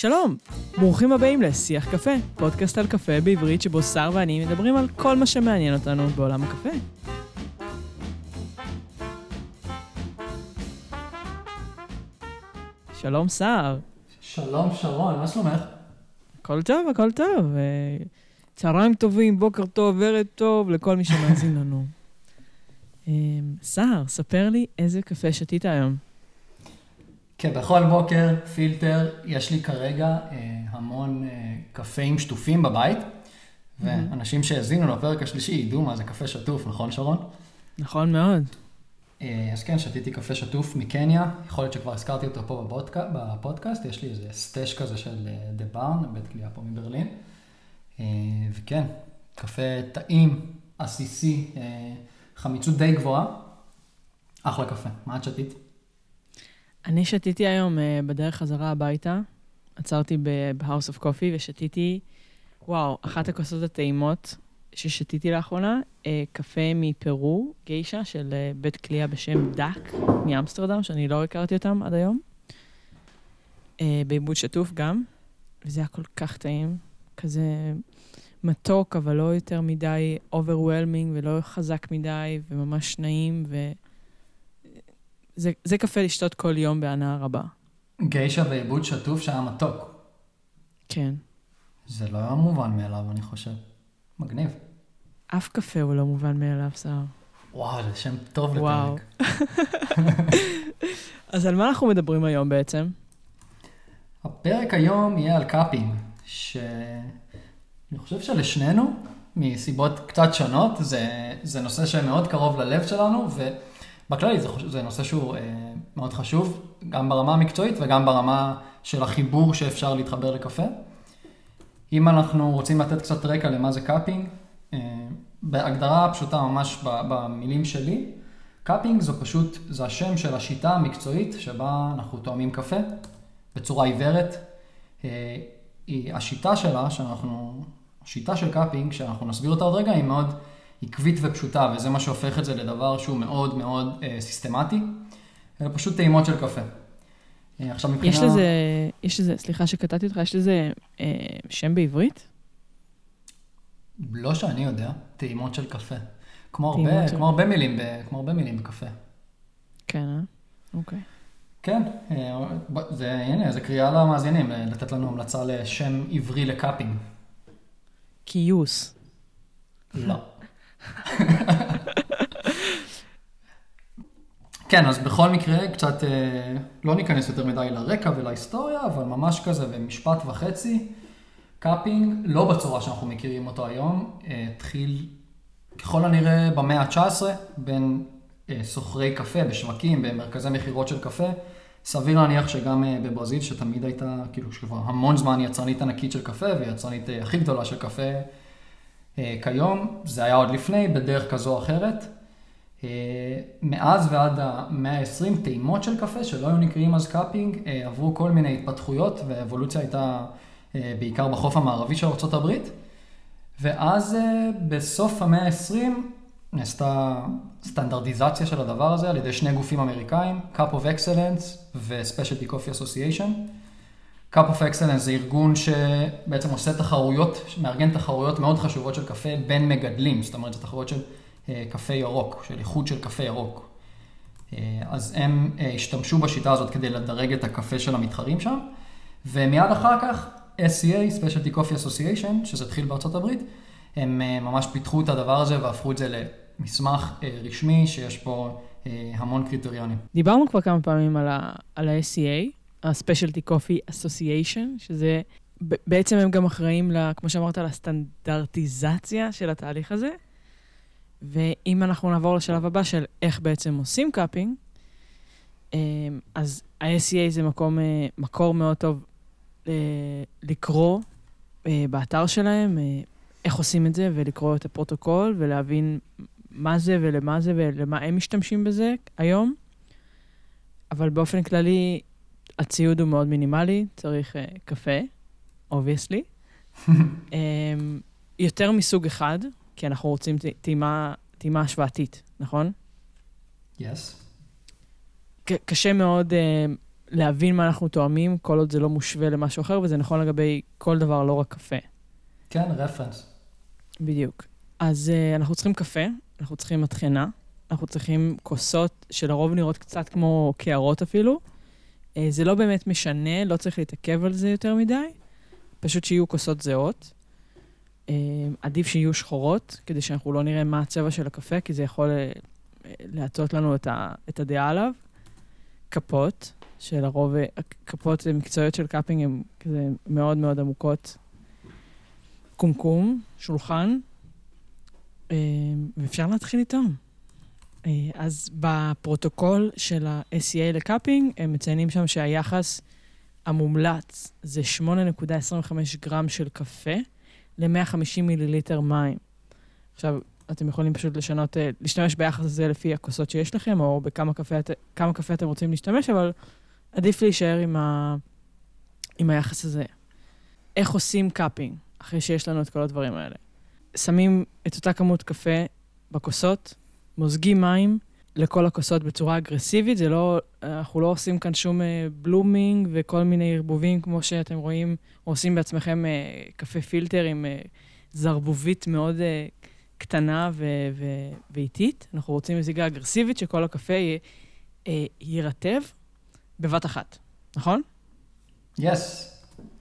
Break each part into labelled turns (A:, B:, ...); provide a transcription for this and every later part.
A: שלום, ברוכים הבאים לשיח קפה, פודקאסט על קפה בעברית שבו שר ואני מדברים על כל מה שמעניין אותנו בעולם הקפה. שלום שר.
B: שלום שרון, מה שלומך?
A: הכל טוב, הכל טוב. אה, צהריים טובים, בוקר טוב, ערב טוב לכל מי שמאזין לנו. אה, שר, ספר לי איזה קפה שתית היום.
B: כן, בכל בוקר, פילטר, יש לי כרגע אה, המון אה, קפאים שטופים בבית, ואנשים שהאזינו לפרק השלישי ידעו מה זה קפה שטוף, נכון שרון?
A: נכון מאוד.
B: אה, אז כן, שתיתי קפה שטוף מקניה, יכול להיות שכבר הזכרתי אותו פה בפודקאסט, בפודקאסט יש לי איזה סטאש כזה של דה ברן, בית כליאה פה מברלין, וכן, קפה טעים, עסיסי, חמיצות די גבוהה, אחלה קפה. מה את שתית?
A: אני שתיתי היום uh, בדרך חזרה הביתה, עצרתי ב-house of coffee ושתיתי, וואו, אחת הכוסות הטעימות ששתיתי לאחרונה, uh, קפה מפרו, גיישה של uh, בית כליאה בשם דאק מאמסטרדם, שאני לא הכרתי אותם עד היום. Uh, בעיבוד שטוף גם, וזה היה כל כך טעים, כזה מתוק, אבל לא יותר מדי overwhelming ולא חזק מדי, וממש נעים, ו... זה, זה קפה לשתות כל יום בהנאה רבה.
B: גיישה ועיבוד שטוף שהיה מתוק.
A: כן.
B: זה לא מובן מאליו, אני חושב. מגניב.
A: אף קפה הוא לא מובן מאליו, סער.
B: וואו, זה שם טוב. לפרק.
A: אז על מה אנחנו מדברים היום בעצם?
B: הפרק היום יהיה על cupping, שאני חושב שלשנינו, מסיבות קצת שונות, זה, זה נושא שמאוד קרוב ללב שלנו, ובכללי זה, זה נושא שהוא אה, מאוד חשוב, גם ברמה המקצועית וגם ברמה של החיבור שאפשר להתחבר לקפה. אם אנחנו רוצים לתת קצת רקע למה זה cupping, אה, בהגדרה פשוטה ממש במילים שלי, cupping זו פשוט, זה השם של השיטה המקצועית שבה אנחנו טועמים קפה בצורה עיוורת. אה, היא, השיטה שלה, שאנחנו, השיטה של cupping, שאנחנו נסביר אותה עוד רגע, היא מאוד עקבית ופשוטה, וזה מה שהופך את זה לדבר שהוא מאוד מאוד אה, סיסטמטי. אלה פשוט טעימות של קפה. אה, עכשיו מבחינה...
A: יש לזה, יש לזה, סליחה שקטעתי אותך, יש לזה אה, שם בעברית?
B: לא שאני יודע, טעימות של קפה. כמו הרבה,
A: של-
B: כמו הרבה מילים, ב, כמו הרבה מילים בקפה.
A: כן, אה? אוקיי.
B: כן, אה, זה, הנה, זה קריאה למאזינים, אה, לתת לנו המלצה לשם עברי לקאפינג.
A: כיוס.
B: לא. כן, אז בכל מקרה, קצת, אה, לא ניכנס יותר מדי לרקע ולהיסטוריה, אבל ממש כזה במשפט וחצי, cupping, לא בצורה שאנחנו מכירים אותו היום, אה, התחיל ככל הנראה במאה ה-19, בין אה, סוחרי קפה בשווקים, במרכזי מכירות של קפה. סביר להניח שגם אה, בברזיל, שתמיד הייתה, כאילו, שכבר המון זמן יצרנית ענקית של קפה, ויצרנית אה, הכי גדולה של קפה כיום, זה היה עוד לפני, בדרך כזו או אחרת. אה, מאז ועד המאה ה-20, טעימות של קפה, שלא היו נקראים אז cupping, אה, עברו כל מיני התפתחויות, והאבולוציה הייתה אה, בעיקר בחוף המערבי של ארה"ב. ואז אה, בסוף המאה ה-20 נעשתה סטנדרטיזציה של הדבר הזה על ידי שני גופים אמריקאים, Cup of Excellence ו-Specialty Coffee Association. Cup of Excellence זה ארגון שבעצם עושה תחרויות, מארגן תחרויות מאוד חשובות של קפה בין מגדלים, זאת אומרת, זה תחרויות של אה, קפה ירוק, של איכות של קפה ירוק. אה, אז הם אה, השתמשו בשיטה הזאת כדי לדרג את הקפה של המתחרים שם, ומיד אחר כך SCA, Specialty Coffee Association, שזה התחיל בארצות הברית, הם אה, ממש פיתחו את הדבר הזה והפכו את זה למסמך אה, רשמי שיש פה אה, המון קריטריונים.
A: דיברנו כבר כמה פעמים על ה-SCA, ה-Specialty Coffee Association, שזה, בעצם הם גם אחראים, ל- כמו שאמרת, לסטנדרטיזציה של התהליך הזה. ואם אנחנו נעבור לשלב הבא של איך בעצם עושים cupping, אמ, אז ה-SCA זה מקום, אה, מקור מאוד טוב אה, לקרוא אה, באתר שלהם, איך עושים את זה, ולקרוא את הפרוטוקול, ולהבין מה זה ולמה זה ולמה הם משתמשים בזה היום. אבל באופן כללי, הציוד הוא מאוד מינימלי, צריך אה, קפה, obviously. um, יותר מסוג אחד, כי אנחנו רוצים טעימה השוואתית, נכון?
B: יס.
A: ק- קשה מאוד uh, להבין מה אנחנו תואמים, כל עוד זה לא מושווה למשהו אחר, וזה נכון לגבי כל דבר, לא רק קפה.
B: כן, רפרנס.
A: בדיוק. אז uh, אנחנו צריכים קפה, אנחנו צריכים מטחנה, אנחנו צריכים כוסות שלרוב נראות קצת כמו קערות אפילו. אה, זה לא באמת משנה, לא צריך להתעכב על זה יותר מדי, פשוט שיהיו כוסות זהות. אה, עדיף שיהיו שחורות, כדי שאנחנו לא נראה מה הצבע של הקפה, כי זה יכול אה, להטות לנו את, ה, את הדעה עליו. כפות, שלרוב, כפות מקצועיות של cupping הן כזה מאוד מאוד עמוקות. קומקום, שולחן, אה, ואפשר להתחיל איתו. אה, אז בפרוטוקול של ה-SCA ל cupping, הם מציינים שם שהיחס המומלץ זה 8.25 גרם של קפה ל-150 מיליליטר מים. עכשיו, אתם יכולים פשוט לשנות, אה, להשתמש ביחס הזה לפי הכוסות שיש לכם, או בכמה קפה, קפה אתם רוצים להשתמש, אבל עדיף להישאר עם, ה, עם היחס הזה. איך עושים cupping, אחרי שיש לנו את כל הדברים האלה? שמים את אותה כמות קפה בכוסות, מוזגים מים לכל הכוסות בצורה אגרסיבית, זה לא, אנחנו לא עושים כאן שום בלומינג אה, וכל מיני ערבובים, כמו שאתם רואים, עושים בעצמכם אה, קפה פילטר עם אה, זרבובית מאוד קטנה ואיטית. אנחנו רוצים מזיגה אגרסיבית, שכל הקפה יירטב בבת אחת, נכון?
B: יס.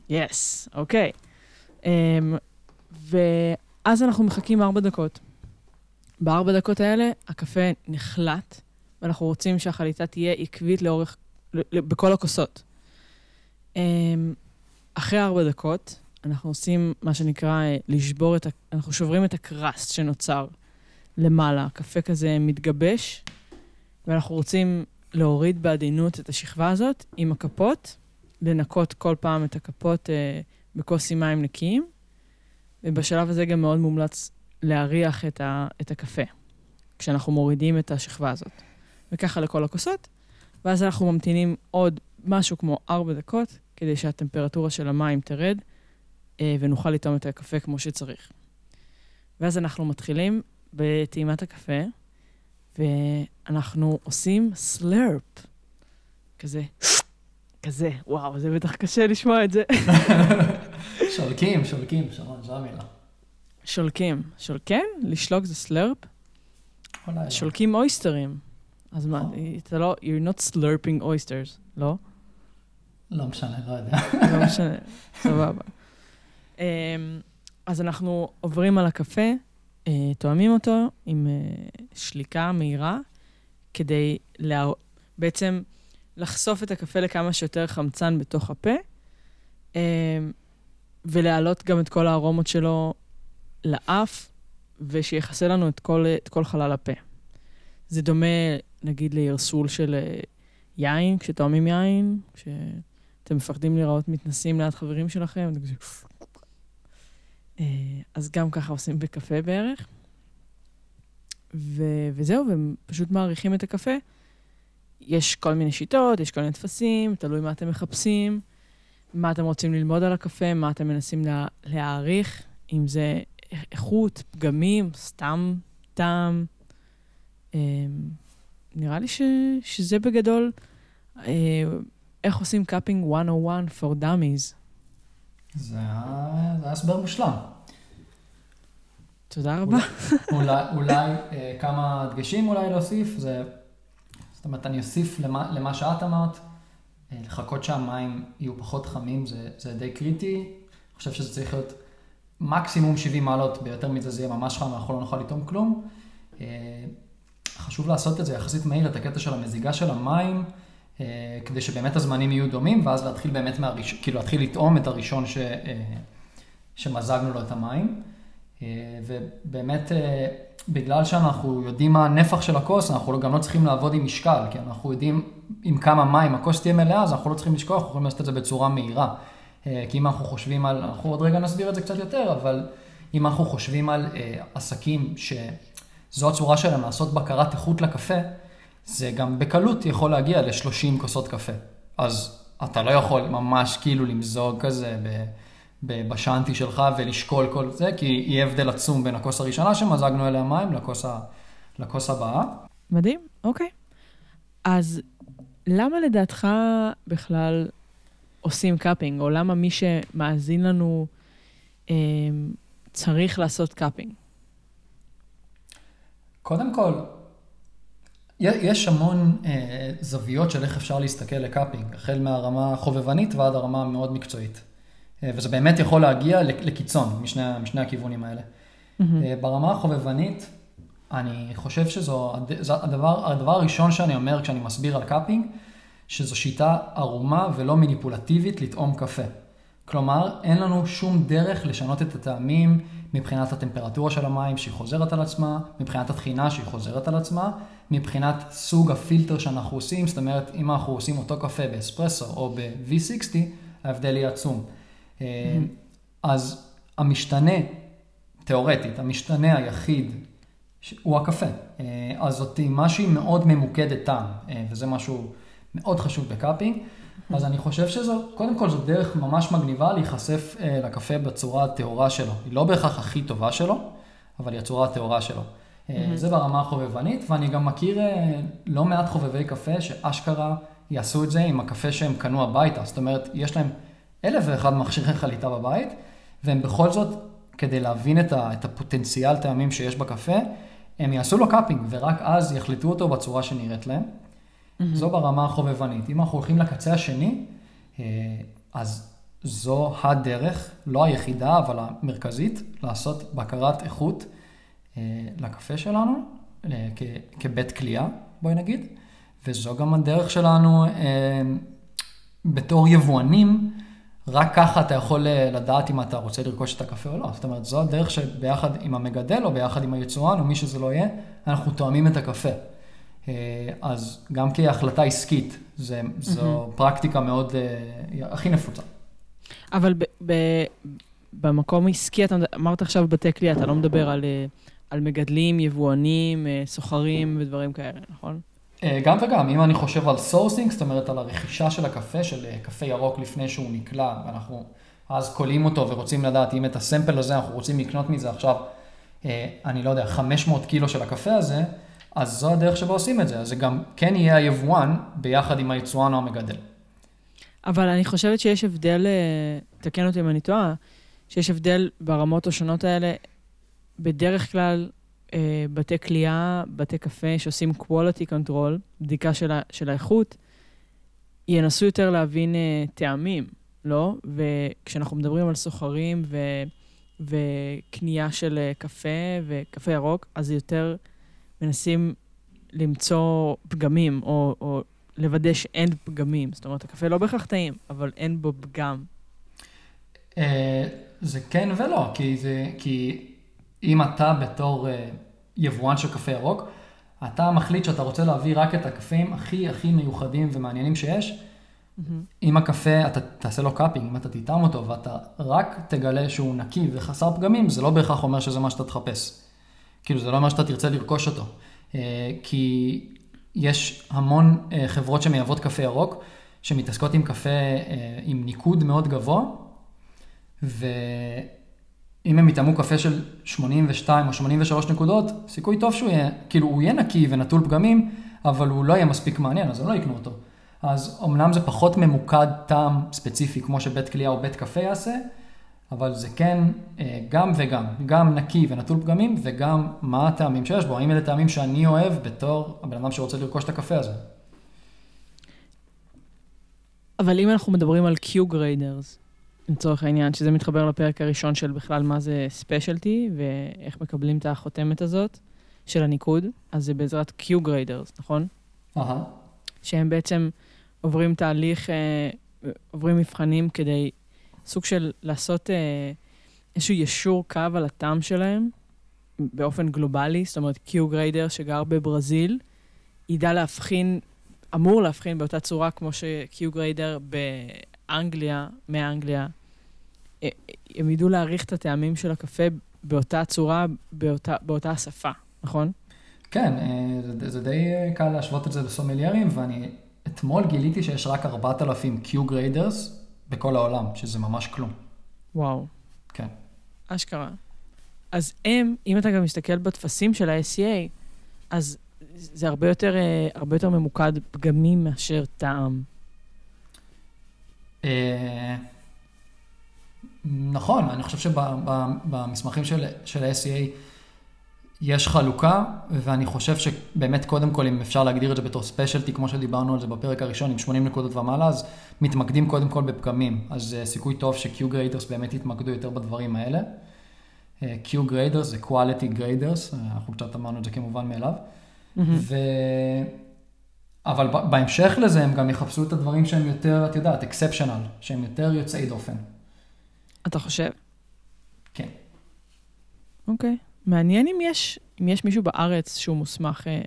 A: יס, אוקיי. ואז אנחנו מחכים ארבע דקות. בארבע דקות האלה הקפה נחלט, ואנחנו רוצים שהחליטה תהיה עקבית לאורך, בכל הכוסות. Um, אחרי ארבע דקות, אנחנו עושים מה שנקרא אה, לשבור את ה... אנחנו שוברים את הקרסט שנוצר למעלה. הקפה כזה מתגבש, ואנחנו רוצים להוריד בעדינות את השכבה הזאת עם הכפות, לנקות כל פעם את הכפות אה, בכוס עם מים נקיים, ובשלב הזה גם מאוד מומלץ להריח את, ה, את הקפה, כשאנחנו מורידים את השכבה הזאת. וככה לכל הכוסות, ואז אנחנו ממתינים עוד משהו כמו ארבע דקות, כדי שהטמפרטורה של המים תרד, אה, ונוכל לטעום את הקפה כמו שצריך. ואז אנחנו מתחילים בטעימת הקפה, ואנחנו עושים סלרפ. כזה, כזה, וואו, זה בטח קשה לשמוע את זה.
B: שולקים, שולקים, שרון, זו המילה.
A: שולקים. שולקן? לשלוק זה סלרפ?
B: לא.
A: שולקים אויסטרים. אז מה. אתה לא, you're not slurping oysters, לא?
B: לא משנה, לא יודע.
A: לא משנה, סבבה. אמ, אז אנחנו עוברים על הקפה, אה, תואמים אותו עם אה, שליקה מהירה, כדי לה... בעצם לחשוף את הקפה לכמה שיותר חמצן בתוך הפה, אה, ולהעלות גם את כל הארומות שלו לאף, ושיכסה לנו את כל, את כל חלל הפה. זה דומה, נגיד, לערסול של יין, כשתואמים יין, כשאתם מפחדים להיראות מתנסים ליד חברים שלכם, אתם כזה... אה, אז גם ככה עושים בקפה בערך. ו- וזהו, והם פשוט מעריכים את הקפה. יש כל מיני שיטות, יש כל מיני טפסים, תלוי מה אתם מחפשים, מה אתם רוצים ללמוד על הקפה, מה אתם מנסים לה- להעריך, אם זה איכות, פגמים, סתם טעם. אה, נראה לי ש- שזה בגדול אה, איך עושים cupping 101 for dummies.
B: זה הסבר מושלם.
A: תודה רבה.
B: אולי, אולי אה, כמה דגשים אולי להוסיף, זה, זאת אומרת, אני אוסיף למה, למה שאת אמרת, אה, לחכות שהמים יהיו פחות חמים, זה, זה די קריטי. אני חושב שזה צריך להיות מקסימום 70 מעלות, ביותר מזה זה יהיה ממש חם, אנחנו לא נוכל לטעום כלום. אה, חשוב לעשות את זה יחסית מהיר, את הקטע של המזיגה של המים. אה, כדי שבאמת הזמנים יהיו דומים, ואז להתחיל באמת מהראשון, כאילו להתחיל לטעום את הראשון ש, אה, שמזגנו לו את המים. ובאמת, בגלל שאנחנו יודעים מה הנפח של הכוס, אנחנו גם לא צריכים לעבוד עם משקל, כי אנחנו יודעים עם כמה מים הכוס תהיה מלאה, אז אנחנו לא צריכים לשכוח, אנחנו יכולים לעשות את זה בצורה מהירה. כי אם אנחנו חושבים על, אנחנו עוד רגע נסביר את זה קצת יותר, אבל אם אנחנו חושבים על עסקים שזו הצורה שלהם לעשות בקרת איכות לקפה, זה גם בקלות יכול להגיע ל-30 כוסות קפה. אז אתה לא יכול ממש כאילו למזוג כזה. בשאנטי שלך ולשקול כל זה, כי יהיה הבדל עצום בין הכוס הראשונה שמזגנו אליה מים לכוס, ה... לכוס הבאה.
A: מדהים, אוקיי. אז למה לדעתך בכלל עושים cupping, או למה מי שמאזין לנו אה, צריך לעשות cupping?
B: קודם כל, יש המון אה, זוויות של איך אפשר להסתכל ל cupping, החל מהרמה החובבנית ועד הרמה המאוד מקצועית. אה, וזה באמת יכול להגיע לקיצון משני, משני הכיוונים האלה. Mm-hmm. אה, ברמה החובבנית, אני חושב שזו הדבר, הדבר הראשון שאני אומר כשאני מסביר על cupping, שזו שיטה ערומה ולא מניפולטיבית לטעום קפה. כלומר, אין לנו שום דרך לשנות את הטעמים מבחינת הטמפרטורה של המים שהיא חוזרת על עצמה, מבחינת הטחינה שהיא חוזרת על עצמה, מבחינת סוג הפילטר שאנחנו עושים, זאת אומרת, אם אנחנו עושים אותו קפה באספרסו או ב-V60, ההבדל יהיה עצום. Mm-hmm. אז המשתנה, תיאורטית, המשתנה היחיד הוא הקפה. אה, אז זאת טעימה שהיא מאוד ממוקדת טעם, אה, וזה משהו מאוד חשוב ב cupping. אז אני חושב שזו, קודם כל זו דרך ממש מגניבה להיחשף אה, לקפה בצורה הטהורה שלו. היא לא בהכרח הכי טובה שלו, אבל היא הצורה הטהורה שלו. Mm-hmm. זה ברמה החובבנית, ואני גם מכיר אה, לא מעט חובבי קפה שאשכרה יעשו את זה עם הקפה שהם קנו הביתה. זאת אומרת, יש להם אלף ואחד מכשירי חליטה בבית, והם בכל זאת, כדי להבין את, ה, את הפוטנציאל טעמים שיש בקפה, הם יעשו לו קאפינג, ורק אז יחלטו אותו בצורה שנראית להם. Mm-hmm. זו ברמה החובבנית. אם אנחנו הולכים לקצה השני, אה, אז זו הדרך, לא היחידה, אבל המרכזית, לעשות בקרת איכות אה, לקפה שלנו, אה, כבית כליאה, בואי נגיד, וזו גם הדרך שלנו בתור יבואנים, רק ככה אתה יכול לדעת אם אתה רוצה לרכוש את הקפה או לא. זאת אומרת, זו הדרך שביחד עם המגדל או ביחד עם היצואן או מי שזה לא יהיה, אנחנו תואמים את הקפה. אה, אז גם כהחלטה עסקית, זה, זו mm-hmm. פרקטיקה מאוד, uh, הכי נפוצה.
A: אבל ב, ב, במקום עסקי, אתה אמרת עכשיו בתי קלייה, אתה לא מדבר על, אה, על מגדלים, יבואנים, סוחרים ודברים כאלה, נכון?
B: גם וגם, אם אני חושב על sourcing, זאת אומרת על הרכישה של הקפה, של קפה ירוק לפני שהוא נקלה, ואנחנו אז קולים אותו ורוצים לדעת אם את ה sample הזה, אנחנו רוצים לקנות מזה עכשיו, אני לא יודע, 500 קילו של הקפה הזה, אז זו הדרך שבה עושים את זה. אז זה גם כן יהיה היבואן ביחד עם היצואן או המגדל.
A: אבל אני חושבת שיש הבדל, אה, תקן אותי אם אני טועה, שיש הבדל ברמות השונות האלה. בדרך כלל, אה, בתי כליאה, בתי קפה שעושים quality control, בדיקה של, ה, של האיכות, ינסו יותר להבין אה, טעמים, לא? וכשאנחנו מדברים על סוחרים ו, וקנייה של קפה וקפה ירוק, אז יותר... מנסים למצוא פגמים, או, או לוודא שאין פגמים. זאת אומרת, הקפה לא בהכרח טעים, אבל אין בו פגם.
B: אה, זה כן ולא, כי, זה, כי אם אתה בתור אה, יבואן של קפה ירוק, אתה מחליט שאתה רוצה להביא רק את הקפים הכי הכי מיוחדים ומעניינים שיש. Mm-hmm. אם הקפה, אתה תעשה לו קאפינג, אם אתה תטעם אותו ואתה רק תגלה שהוא נקי וחסר פגמים, זה לא בהכרח אומר שזה מה שאתה תחפש. כאילו, זה לא אומר שאתה תרצה לרכוש אותו. אה, כי יש המון אה, חברות שמייבאות קפה ירוק, שמתעסקות עם קפה אה, עם ניקוד מאוד גבוה, ואם הם יטעמו קפה של 82 או 83 נקודות, סיכוי טוב שהוא יהיה, כאילו, הוא יהיה נקי ונטול פגמים, אבל הוא לא יהיה מספיק מעניין, אז הם לא יקנו אותו. אז אמנם זה פחות ממוקד טעם ספציפי, כמו שבית כליאה או בית קפה יעשה, אבל זה כן אה, גם וגם, גם נקי ונטול פגמים, וגם מה הטעמים שיש בו, האם אלה טעמים שאני אוהב בתור הבן אדם שרוצה לרכוש את הקפה הזה.
A: אבל אם אנחנו מדברים על Q-Graders, לצורך העניין, שזה מתחבר לפרק הראשון של בכלל מה זה ספיישלטי, ואיך מקבלים את החותמת הזאת של הניקוד, אז זה בעזרת Q-Graders, נכון?
B: אהה.
A: שהם בעצם עוברים תהליך, אה, עוברים מבחנים כדי סוג של לעשות אה, איזשהו ישור קו על הטעם שלהם באופן גלובלי, זאת אומרת, קיו גריידר שגר בברזיל, ידע להבחין, אמור להבחין באותה צורה כמו שקיו גריידר באנגליה, מאנגליה. אה, הם ידעו להעריך את הטעמים של הקפה באותה צורה, באותה, באותה השפה, נכון?
B: כן, אה, זה, זה די אה, קל להשוות את זה לסומליירים, ואני אתמול גיליתי שיש רק 4,000 Q graders בכל העולם, שזה ממש כלום.
A: וואו.
B: כן.
A: אשכרה. אז הם, אם אתה גם מסתכל בטפסים של ה-SCA, אז זה הרבה יותר, אה, הרבה יותר ממוקד פגמים מאשר טעם.
B: אה, נכון, אני חושב שבמסמכים של ה-SEA יש חלוקה, ואני חושב שבאמת קודם כל, אם אפשר להגדיר את זה בתור ספיישלטי, כמו שדיברנו על זה בפרק הראשון, עם 80 נקודות ומעלה, אז מתמקדים קודם כל בפגמים. אז uh, סיכוי טוב ש-Q graders באמת יתמקדו יותר בדברים האלה. Uh, Q graders זה quality graders, uh, אנחנו קצת אמרנו את זה כמובן מאליו. Mm-hmm. ו... אבל בהמשך לזה הם גם יחפשו את הדברים שהם יותר, את יודעת, exceptional, שהם יותר יוצאי דופן.
A: אתה חושב?
B: כן.
A: אוקיי. Okay. מעניין אם יש, אם יש מישהו בארץ שהוא מוסמך, אה,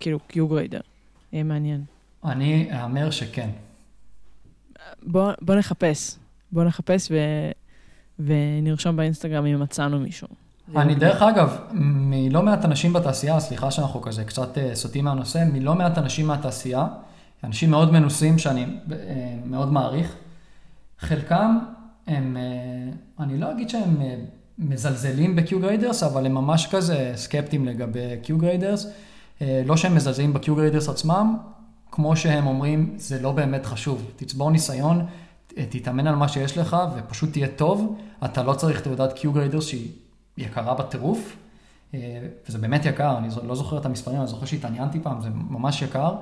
A: כאילו, קיו-גריידר. יהיה מעניין.
B: אני אאמר שכן.
A: בוא, בוא נחפש. בוא נחפש ו, ונרשום באינסטגרם אם מצאנו מישהו.
B: אני דרך אגב, מלא מעט אנשים בתעשייה, סליחה שאנחנו כזה קצת אה, סוטים מהנושא, מלא מעט אנשים מהתעשייה, אנשים מאוד מנוסים שאני אה, מאוד מעריך, חלקם הם, אה, אני לא אגיד שהם מזלזלים ב-Q-Graders, אבל הם ממש כזה סקפטיים לגבי Q-Graders. לא שהם מזלזלים ב-Q-Graders עצמם, כמו שהם אומרים, זה לא באמת חשוב. תצבור ניסיון, תתאמן על מה שיש לך ופשוט תהיה טוב. אתה לא צריך תעודת Q-Graders שהיא יקרה בטירוף, אה, וזה באמת יקר, אני לא זוכר את המספרים, אני זוכר שהתעניינתי פעם, זה ממש יקר.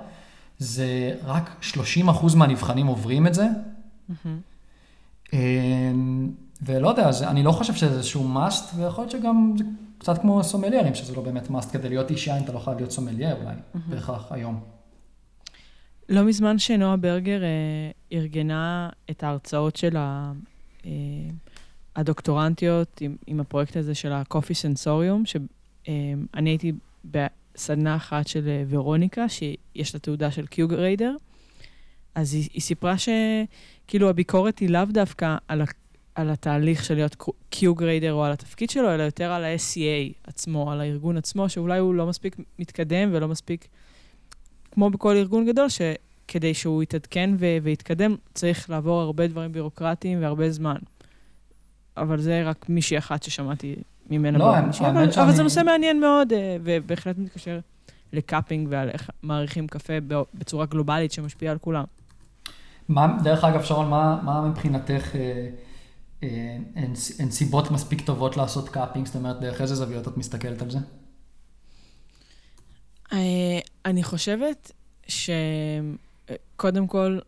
B: זה רק 30% מהנבחנים עוברים את זה. Mm-hmm. ולא יודע, זה, אני לא חושב שזה איזשהו must, ויכול להיות שגם זה קצת כמו סומליירים, שזה לא באמת must. כדי להיות אישה, אם אתה לא חייב להיות סומלייר אולי, mm-hmm. בהכרח היום.
A: לא מזמן שנועה ברגר אה, ארגנה את ההרצאות של ה... אה, הדוקטורנטיות עם, עם הפרויקט הזה של ה-Coffee Sensorium, שאני הייתי בסדנה אחת של אה, ורוניקה, שיש לה תעודה של Q-Grader, אז היא, היא סיפרה שכאילו הביקורת היא לאו דווקא על, ה, על התהליך של להיות Q-Grader או על התפקיד שלו, אלא יותר על ה-SCA עצמו, על הארגון עצמו, שאולי הוא לא מספיק מתקדם ולא מספיק, כמו בכל ארגון גדול, שכדי שהוא יתעדכן ויתקדם, צריך לעבור הרבה דברים ביורוקרטיים והרבה זמן. אבל זה רק מישהי אחת ששמעתי ממנה.
B: לא, האמת
A: שאני... אבל זה נושא מעניין מאוד, אה, ובהחלט מתקשר לקאפינג ועל איך מעריכים קפה בצורה גלובלית שמשפיעה על כולם.
B: מה, דרך אגב, שרון, מה, מה מבחינתך אה, אה, הן, הן סיבות מספיק טובות לעשות קאפינג? זאת אומרת, דרך איזה זוויות את מסתכלת על זה?
A: אה, אני חושבת שקודם כל,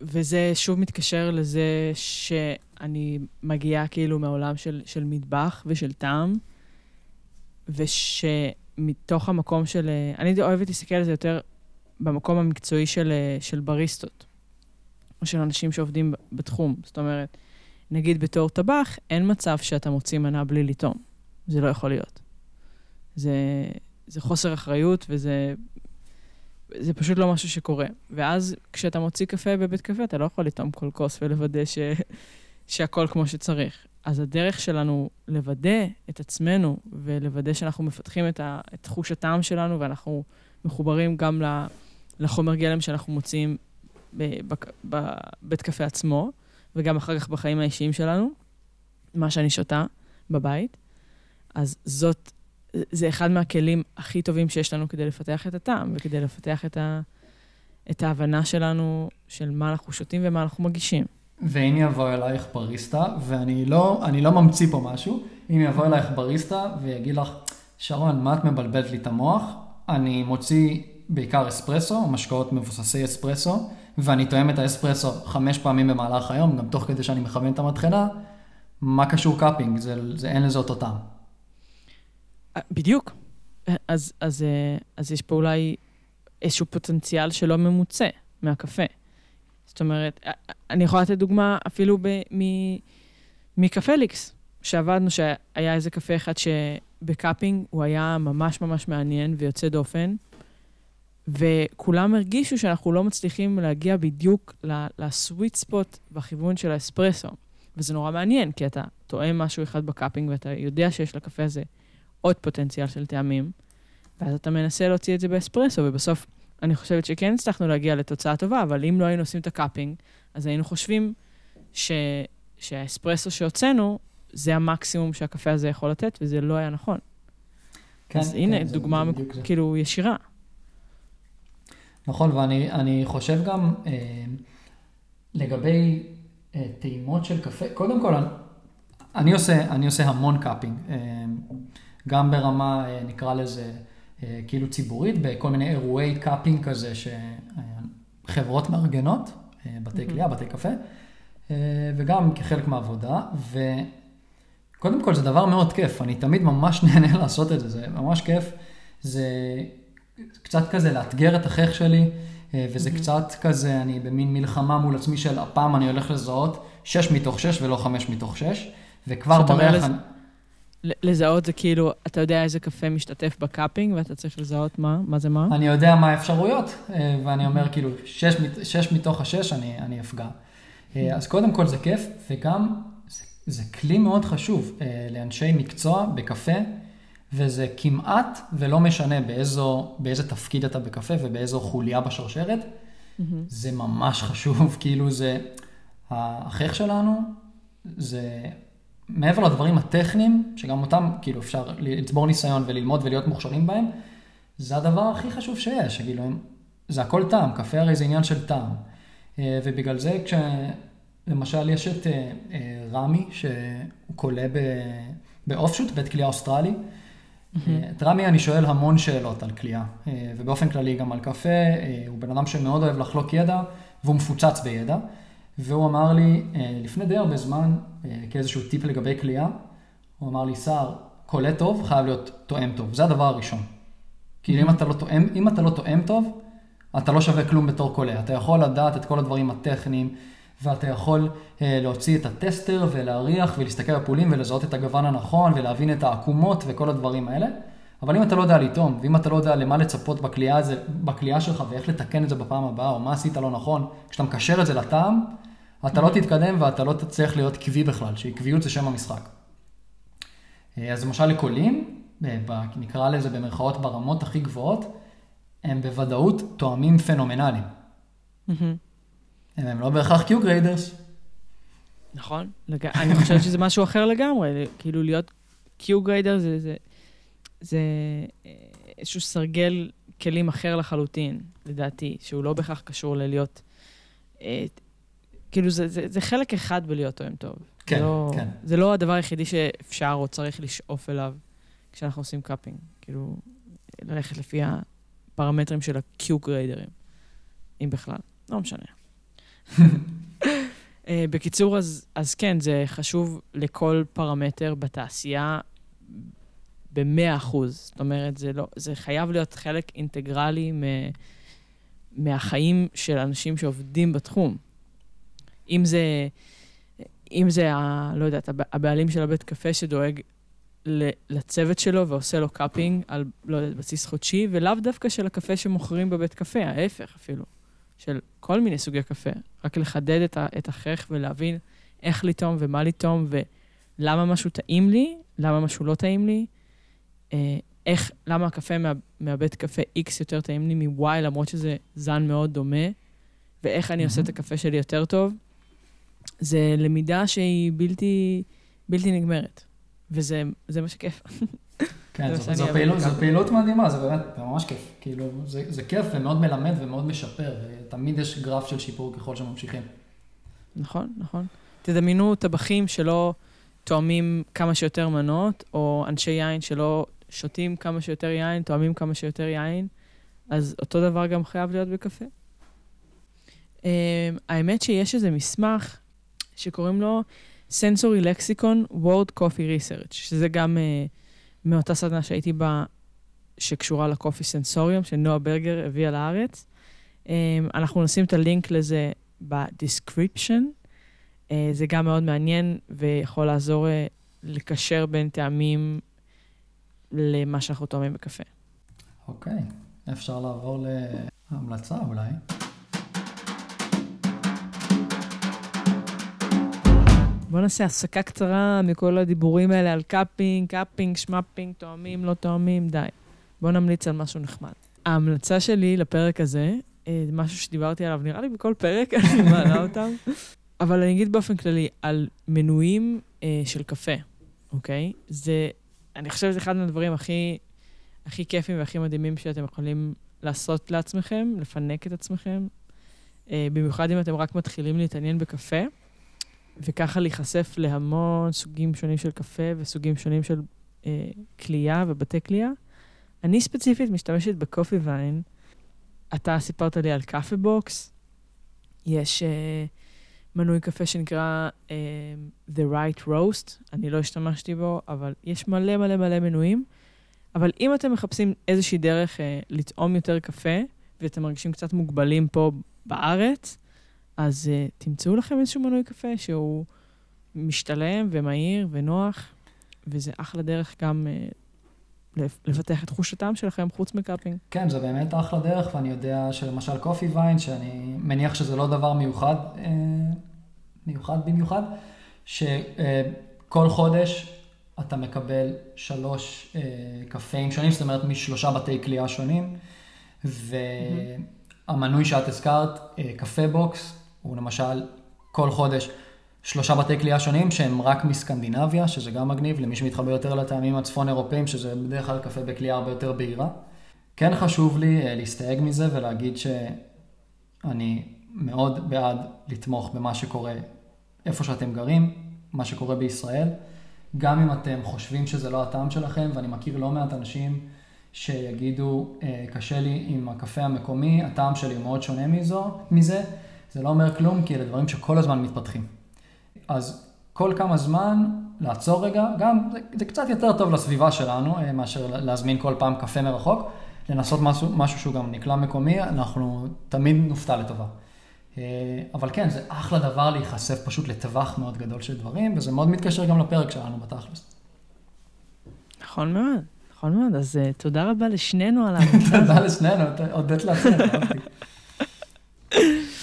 A: וזה שוב מתקשר לזה שאני מגיעה כאילו מעולם של, של מטבח ושל טעם, ושמתוך המקום של... אני אוהבת להסתכל על זה יותר במקום המקצועי של, של בריסטות, או של אנשים שעובדים בתחום. זאת אומרת, נגיד בתור טבח, אין מצב שאתה מוציא מנה בלי לטעום. זה לא יכול להיות. זה, זה חוסר אחריות וזה זה פשוט לא משהו שקורה. ואז כשאתה מוציא קפה בבית קפה, אתה לא יכול לטעום כל כוס ולוודא ש... שהכל כמו שצריך. אז הדרך שלנו לוודא את עצמנו ולוודא שאנחנו מפתחים את, ה... את תחוש הטעם שלנו ואנחנו מחוברים גם לחומר גלם שאנחנו מוציאים בבית קפה עצמו, וגם אחר כך בחיים האישיים שלנו, מה שאני שותה בבית. אז זאת זה אחד מהכלים הכי טובים שיש לנו כדי לפתח את הטעם וכדי לפתח את, ה, את ההבנה שלנו של מה אנחנו שותים ומה אנחנו מגישים.
B: ואם יבוא אלייך בריסטה, ואני לא, לא ממציא פה משהו, אם יבוא אלייך בריסטה ויגיד לך, שרון, מה את מבלבלת לי את המוח? אני מוציא בעיקר אספרסו, או משקאות מבוססי אספרסו, ואני טועם את האספרסו חמש פעמים במהלך היום, גם תוך כדי שאני מכוון את המטחנה, מה קשור קאפינג? זה, זה אין לזה אותו טעם.
A: בדיוק. אז, אז, אה, אז יש פה אולי איזשהו פוטנציאל שלא ממוצה מהקפה. זאת אומרת, אה, אני יכולה לתת דוגמה אפילו מקפליקס, שעבדנו, שהיה איזה קפה אחד שבקאפינג הוא היה ממש ממש מעניין ויוצא דופן, וכולם הרגישו שאנחנו לא מצליחים להגיע בדיוק ל sweet spot בכיוון של האספרסו. וזה נורא מעניין, כי אתה טועם משהו אחד בקאפינג ואתה יודע שיש לקפה הזה עוד פוטנציאל של טעמים, ואז אתה מנסה להוציא את זה באספרסו, ובסוף אני חושבת שכן הצלחנו להגיע לתוצאה טובה, אבל אם לא היינו עושים את הקאפינג, אז היינו חושבים ש... שהאספרסו שהוצאנו, זה המקסימום שהקפה הזה יכול לתת, וזה לא היה נכון.
B: כן,
A: אז הנה,
B: כן, זה-
A: דוגמה מק-. כאילו ישירה.
B: נכון, ואני אני חושב גם אה, לגבי אה, טעימות של קפה, קודם כל, אני, אני, עושה, אני עושה המון קאפינג, אה, גם ברמה, אה, נקרא לזה, אה, כאילו ציבורית, בכל מיני אירועי קאפינג כזה שחברות מארגנות, אה, בתי קלייה, בתי קפה, אה, וגם כחלק מהעבודה, וקודם כל זה דבר מאוד כיף, אני תמיד ממש נהנה לעשות את זה, זה ממש כיף, זה קצת כזה לאתגר את החיך שלי, אה, וזה קצת כזה, אני במין מלחמה מול עצמי של הפעם אני הולך לזהות 6 מתוך 6 ולא 5 מתוך 6, וכבר בריח...
A: לז-
B: אני-
A: לזהות זה כאילו, אתה יודע איזה קפה משתתף בקאפינג, ואתה צריך לזהות מה, מה זה מה?
B: אני יודע מה האפשרויות, אה, ואני אומר כאילו, 6, 6 מתוך ה-6 אני, אני אפגע. אה, אז קודם כל זה כיף, וגם זה, זה כלי מאוד חשוב לאנשי מקצוע בקפה, וזה כמעט ולא משנה באיזו, באיזה תפקיד אתה בקפה ובאיזו חוליה בשרשרת,
A: מהמם.
B: זה ממש חשוב, כאילו זה, החייך שלנו, זה מעבר לדברים הטכניים, שגם אותם כאילו אפשר לצבור ניסיון וללמוד ולהיות מוכשרים בהם, זה הדבר הכי חשוב שיש, כאילו, זה הכל טעם, קפה הרי זה עניין של טעם. אה, ובגלל זה כשלמשל יש את אה, אה, רמי, שהוא קולה באופשוט, בית כליאה אוסטרלי, את רמי אני שואל המון שאלות על כליאה, אה, ובאופן כללי גם על קפה, אה, הוא בן אדם שמאוד אוהב לחלוק ידע, והוא מפוצץ בידע, והוא אמר לי אה, לפני די הרבה זמן, אה, כאיזשהו טיפ לגבי כליאה, הוא אמר לי, סער, קולה טוב חייב להיות תואם טוב, זה הדבר הראשון. כי אם אתה לא תואם, אם אתה לא תואם טוב, אתה לא שווה כלום בתור קולה. אתה יכול לדעת את כל הדברים הטכניים, ואתה יכול אה, להוציא את הטסטר ולהריח ולהסתכל בפולים ולזהות את הגוון הנכון ולהבין את העקומות וכל הדברים האלה. אבל אם אתה לא יודע לטעום, ואם אתה לא יודע למה לצפות בכלייה, שלך ואיך לתקן את זה בפעם הבאה, או מה עשית לא נכון, כשאתה מקשר את זה לטעם, אתה לא תתקדם ואתה לא תצליח להיות עקבי בכלל, שעקביות זה שם המשחק. אה, אז למשל לקולים, אה, נקרא לזה במרכאות ברמות הכי גבוהות, הם בוודאות טועמים פנומנליים.
A: מהמם.
B: הם, לא בהכרח Q graders.
A: נכון. אני חושבת שזה משהו אחר לגמרי, כאילו להיות Q grader זה, זה, זה אה, איזשהו סרגל כלים אחר לחלוטין, לדעתי, שהוא לא בהכרח קשור ללהיות... אה, כאילו, זה, זה, זה חלק אחד בלהיות טועם טוב.
B: כן,
A: זה לא,
B: כן.
A: זה לא הדבר היחידי שאפשר או צריך לשאוף אליו כשאנחנו עושים קאפינג. כאילו, ללכת לפי הפרמטרים של ה-Q גריידרים, אם בכלל. לא משנה. אה, בקיצור, אז, אז כן, זה חשוב לכל פרמטר בתעשייה ב-100 אחוז. זאת אומרת, זה, לא, זה חייב להיות חלק אינטגרלי מ, מהחיים של אנשים שעובדים בתחום. אם זה, אם זה, ה, לא יודעת, הב- הבעלים של הבית קפה שדואג לצוות שלו ועושה לו קאפינג על, לא יודעת, בסיס חודשי, ולאו דווקא של הקפה שמוכרים בבית קפה, ההפך אפילו, של כל מיני סוגי קפה. רק לחדד את, ה, את החיך ולהבין איך לטעום ומה לטעום, ולמה משהו טעים לי, למה משהו לא טעים לי, אה, איך, למה הקפה מה, מהבית קפה X יותר טעים לי מ-Y, למרות שזה זן מאוד דומה, ואיך אני עושה את. הקפה שלי יותר טוב. זה למידה שהיא בלתי, בלתי נגמרת, וזה זה מה שכיף.
B: כן,
A: זה
B: זו, זו, פעילות. זו פעילות מדהימה, זה באמת, זה ממש כיף. כאילו, זה, זה כיף ומאוד מלמד ומאוד משפר, ותמיד יש גרף של שיפור ככל שממשיכים.
A: נכון, נכון. תדמיינו טבחים שלא תואמים כמה שיותר מנות, או אנשי יין שלא שותים כמה שיותר יין, תואמים כמה שיותר יין, אז אותו דבר גם חייב להיות בקפה. Um, האמת שיש איזה מסמך שקוראים לו Sensory Lexicon World Coffee Research, שזה גם uh, מאותה סדנה שהייתי בה, שקשורה ל Coffee Sensorium, שנועה ברגר הביאה לארץ. אמ, אנחנו נשים את הלינק לזה ב description. אה, זה גם מאוד מעניין ויכול לעזור אה, לקשר בין טעמים למה שאנחנו טועמים בקפה.
B: אוקיי, אפשר לעבור להמלצה אולי.
A: בואו נעשה הפסקה קצרה מכל הדיבורים האלה על cupping, cupping, שמאפינג, טועמים, לא טועמים, די. בואו נמליץ על משהו נחמד. ההמלצה שלי לפרק הזה, אה, משהו שדיברתי עליו, נראה לי בכל פרק אני מעלה אותם, אבל אני אגיד באופן כללי, על מנויים אה, של קפה, אוקיי? זה, אני חושבת, אחד מהדברים הכי הכי כיפים והכי מדהימים שאתם יכולים לעשות לעצמכם, לפנק את עצמכם, אה, במיוחד אם אתם רק מתחילים להתעניין בקפה, וככה להיחשף להמון סוגים שונים של קפה וסוגים שונים של אה, כלייה ובתי כלייה. אני ספציפית משתמשת בקופי ויין. אתה סיפרת לי על קאפה בוקס. יש אה, מנוי קפה שנקרא אה, The Right Roast, אני לא השתמשתי בו, אבל יש מלא מלא מלא מנויים. אבל אם אתם מחפשים איזושהי דרך אה, לטעום יותר קפה, ואתם מרגישים קצת מוגבלים פה בארץ, אז אה, תמצאו לכם איזשהו מנוי קפה שהוא משתלם ומהיר ונוח, וזה אחלה דרך גם אה, לפתח את חוש הטעם שלכם חוץ מ cupping.
B: כן, זה באמת אחלה דרך, ואני יודע שלמשל Coffee Vine, שאני מניח שזה לא דבר מיוחד, אה, מיוחד במיוחד, שכל חודש אתה מקבל שלוש אה, קפאים שונים, זאת אומרת משלושה בתי קלייה שונים, והמנוי שאת הזכרת, אה, קפה box, הוא למשל כל חודש שלושה בתי כליאה שונים שהם רק מסקנדינביה, שזה גם מגניב, למי שמתחבר יותר לטעמים הצפון אירופאים, שזה בדרך כלל קפה בכליאה הרבה יותר בהירה. כן חשוב לי אה, להסתייג מזה ולהגיד שאני מאוד בעד לתמוך במה שקורה איפה שאתם גרים, מה שקורה בישראל. גם אם אתם חושבים שזה לא הטעם שלכם, ואני מכיר לא מעט אנשים שיגידו, אה, קשה לי עם הקפה המקומי, הטעם שלי הוא מאוד שונה מזו, מזה, זה לא אומר כלום, כי אלה דברים שכל הזמן מתפתחים. אז כל כמה זמן לעצור רגע, גם זה, זה קצת יותר טוב לסביבה שלנו, אה, מאשר להזמין כל פעם קפה מרחוק, לנסות משהו, משהו שהוא גם נקלע מקומי, אנחנו תמיד נופתע לטובה. אה, אבל כן, זה אחלה דבר להיחשף פשוט לטווח מאוד גדול של דברים, וזה מאוד מתקשר גם לפרק שלנו בתכלס.
A: נכון מאוד, נכון מאוד. אז uh, תודה רבה לשנינו על העבודה הזאת.
B: תודה לשנינו, הודית לעצמך, אהבתי.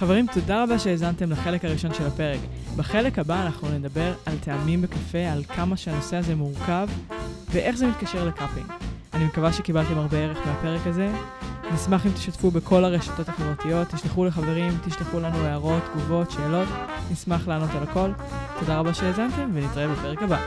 A: חברים, תודה רבה שהאזנתם לחלק הראשון של הפרק. בחלק הבא אנחנו נדבר על טעמים בקפה, על כמה שהנושא הזה מורכב, ואיך זה מתקשר לקאפינג. אני מקווה שקיבלתם הרבה ערך מהפרק הזה. נשמח אם תשתפו בכל הרשתות החברתיות, תשלחו לחברים, תשלחו לנו הערות, תגובות, שאלות, נשמח לענות על הכל. תודה רבה שהאזנתם ונתראה בפרק הבא.